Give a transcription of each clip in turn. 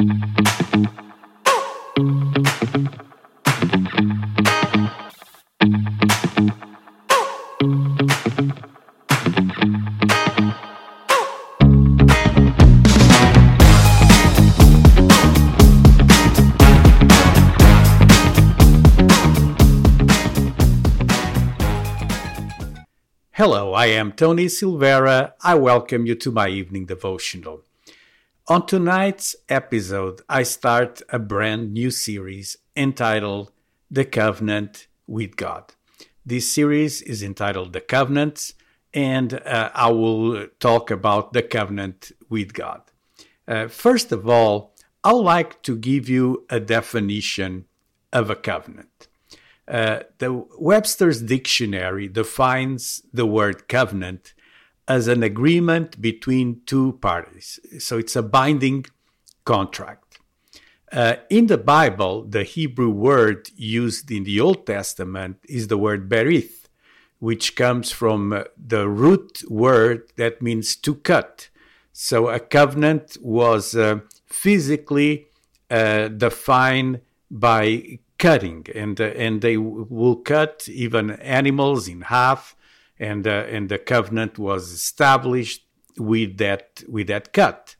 Hello, I am Tony Silveira. I welcome you to my evening devotional. On tonight's episode, I start a brand new series entitled The Covenant with God. This series is entitled The Covenants, and uh, I will talk about the covenant with God. Uh, first of all, I would like to give you a definition of a covenant. Uh, the Webster's Dictionary defines the word covenant as an agreement between two parties. So it's a binding contract. Uh, in the Bible, the Hebrew word used in the Old Testament is the word berith, which comes from the root word that means to cut. So a covenant was uh, physically uh, defined by cutting, and uh, and they will cut even animals in half, and uh, and the covenant was established with that with that cut,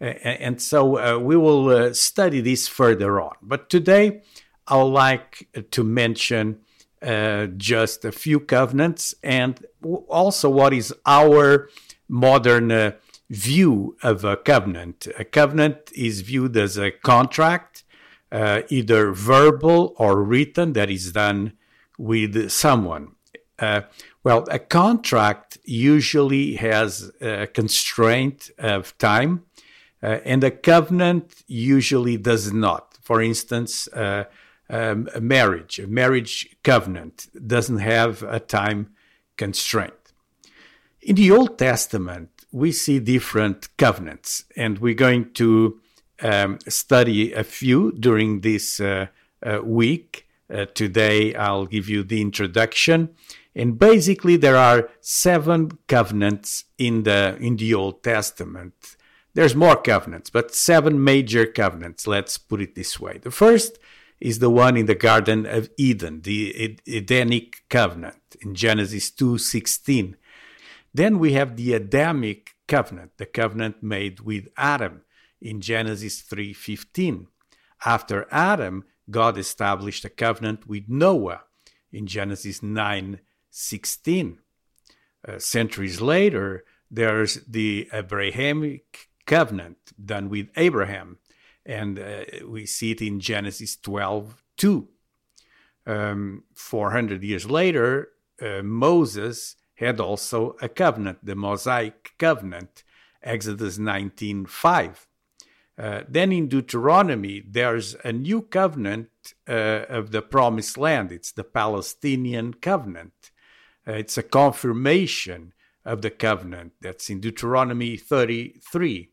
and so uh, we will uh, study this further on. But today, I would like to mention uh, just a few covenants and also what is our modern view of a covenant. A covenant is viewed as a contract uh, either verbal or written that is done with someone. Uh, well, a contract usually has a constraint of time, uh, and a covenant usually does not. For instance, uh, um, a marriage, a marriage covenant doesn't have a time constraint. In the Old Testament, we see different covenants, and we're going to um, study a few during this uh, uh, week. Uh, today, I'll give you the introduction. And basically, there are seven covenants in the in the Old Testament. There's more covenants, but seven major covenants. Let's put it this way. The first is the one in the Garden of Eden, the Edenic covenant in Genesis 2:16. Then we have the Adamic covenant, the covenant made with Adam in Genesis 3:15. After Adam, God established a covenant with Noah in Genesis 9:16. Uh, centuries later, there's the Abrahamic covenant done with Abraham, and uh, we see it in Genesis 12:2. Um, 400 years later, uh, Moses had also a covenant, the Mosaic covenant, Exodus 19:5. Uh, then in Deuteronomy, there's a new covenant uh, of the promised land. It's the Palestinian covenant. Uh, it's a confirmation of the covenant that's in Deuteronomy 33.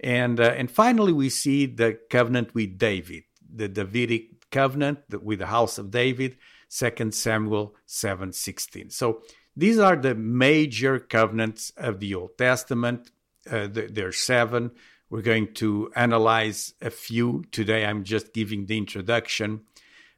And, uh, and finally, we see the covenant with David, the Davidic covenant with the house of David, 2 Samuel 7:16. So these are the major covenants of the Old Testament. Uh, there are seven. We're going to analyze a few. Today, I'm just giving the introduction.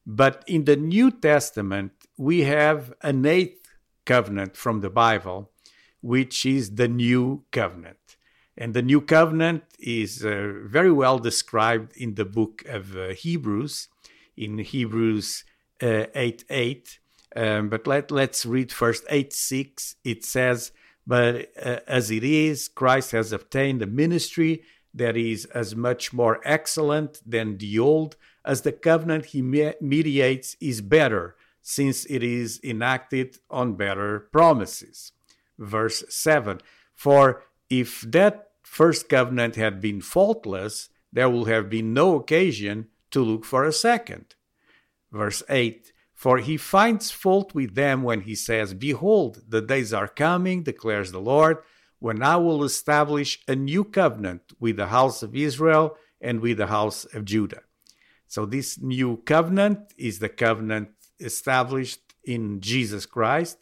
But in the New Testament, we have an eighth covenant from the Bible, which is the New Covenant. And the New Covenant is uh, very well described in the book of uh, Hebrews, in Hebrews uh, 8 8. Um, but let, let's read first 8 6. It says, But uh, as it is, Christ has obtained a ministry that is as much more excellent than the old, as the covenant he mediates is better, since it is enacted on better promises. Verse 7 For if that first covenant had been faultless, there would have been no occasion to look for a second. Verse 8 For he finds fault with them when he says, Behold, the days are coming, declares the Lord when I will establish a new covenant with the house of Israel and with the house of Judah. So, this new covenant is the covenant established in Jesus Christ.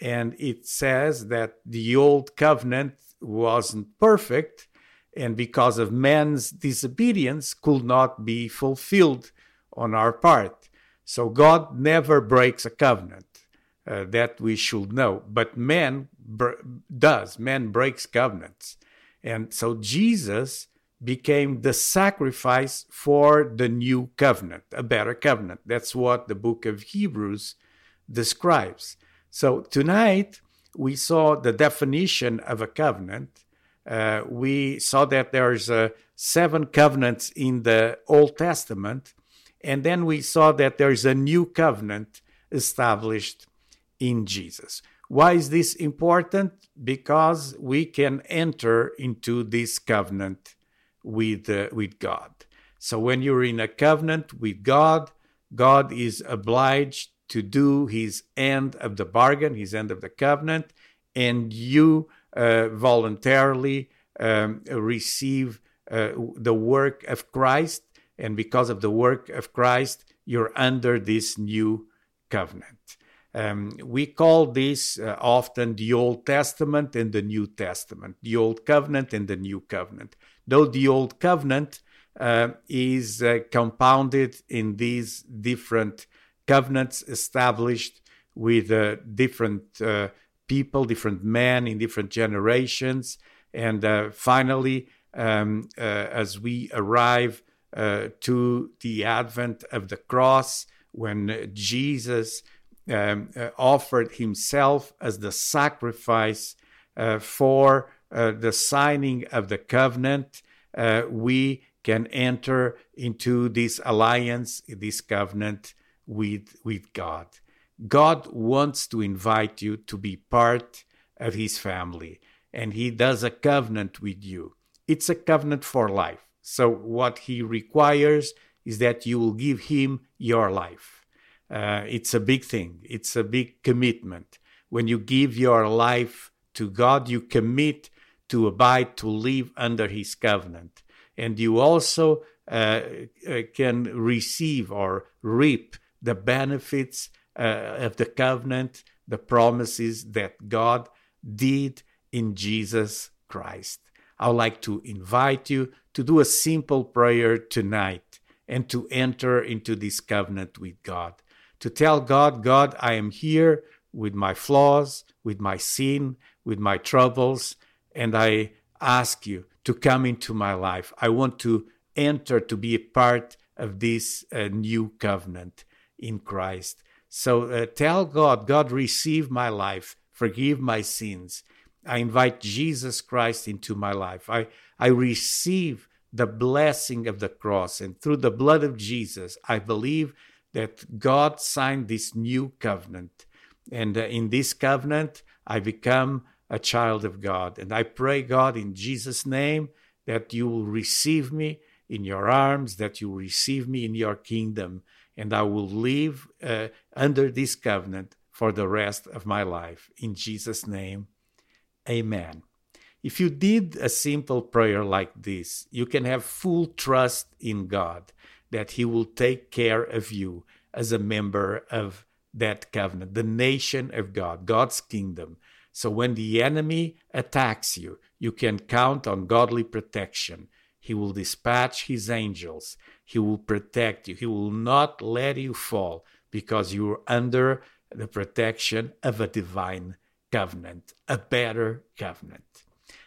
And it says that the old covenant wasn't perfect and because of man's disobedience could not be fulfilled on our part. So God never breaks a covenant. Uh, that we should know. But man br- does. Man breaks covenants. And so Jesus became the sacrifice for the new covenant, a better covenant. That's what the book of Hebrews describes. So tonight, we saw the definition of a covenant. Uh, we saw that there's uh, seven covenants in the Old Testament, and then we saw that there's a new covenant established in Jesus. Why is this important? Because we can enter into this covenant with, uh, with God. So when you're in a covenant with God, God is obliged to do his end of the bargain, his end of the covenant, and you uh, voluntarily um, receive uh, the work of Christ. And because of the work of Christ, you're under this new covenant. Um, we call this uh, often the Old Testament and the New Testament, the Old Covenant and the New Covenant. Though the Old Covenant uh, is uh, compounded in these different covenants established with uh, different uh, people, different men in different generations. And uh, finally, um, as we arrive to the advent of the cross, when Jesus um, uh, offered himself as the sacrifice uh, for uh, the signing of the covenant, uh, we can enter into this alliance, this covenant with, with God. God wants to invite you to be part of his family, and he does a covenant with you. It's a covenant for life. So, what he requires is that you will give him your life uh, it's a big thing. It's a big commitment. When you give your life to God, you commit to abide, to live under His covenant. And you also uh, uh can receive or reap the benefits uh, of the covenant, the promises that God did in Jesus Christ. I would like to invite you to do a simple prayer tonight and to enter into this covenant with God to tell God, God, I am here with my flaws, with my sin, with my troubles, and I ask you to come into my life. I want to enter to be a part of this uh, new covenant in Christ. So uh, tell God, God, receive my life, forgive my sins. I invite Jesus Christ into my life. I, I receive the blessing of the cross, and through the blood of Jesus, I believe that God signed this new covenant. And uh, in this covenant, I become a child of God. And I pray, God, in Jesus' name, that you will receive me in your arms, that you will receive me in your kingdom, and I will live uh, under this covenant for the rest of my life. In Jesus' name, amen. If you did a simple prayer like this, you can have full trust in God that He will take care of you as a member of that covenant, the nation of God, God's kingdom. So when the enemy attacks you, you can count on godly protection. He will dispatch his angels. He will protect you. He will not let you fall because you're under the protection of a divine covenant, a better covenant.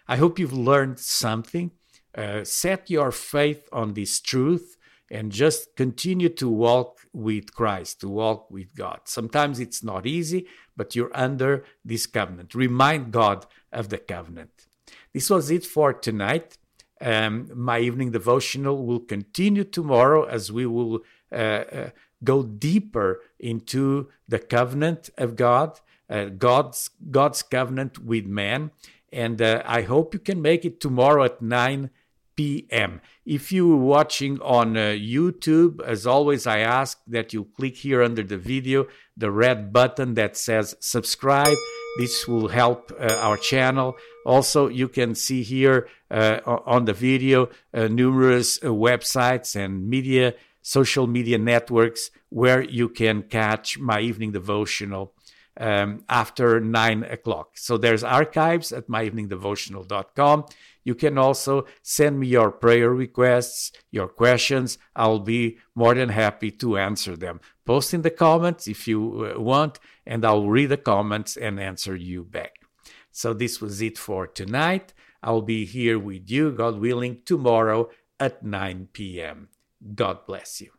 I hope you've learned something. Uh, set your faith on this truth and just continue to walk with Christ, to walk with God. Sometimes it's not easy, but you're under this covenant. Remind God of the covenant. This was it for tonight. Um, my evening devotional will continue tomorrow as we will uh, uh, go deeper into the covenant of God, uh, God's God's covenant with man. And uh, I hope you can make it tomorrow at 9 p.m. If you're watching on uh, YouTube, as always, I ask that you click here under the video the red button that says subscribe. This will help uh, our channel. Also, you can see here uh, on the video uh, numerous uh, websites and media, social media networks where you can catch my evening devotional um, after 9 o'clock. So there's archives at myeveningdevotional.com. You can also send me your prayer requests, your questions. I'll be more than happy to answer them. Post in the comments if you uh, want, and I'll read the comments and answer you back. So this was it for tonight. I'll be here with you, God willing, tomorrow at 9 p.m. God bless you.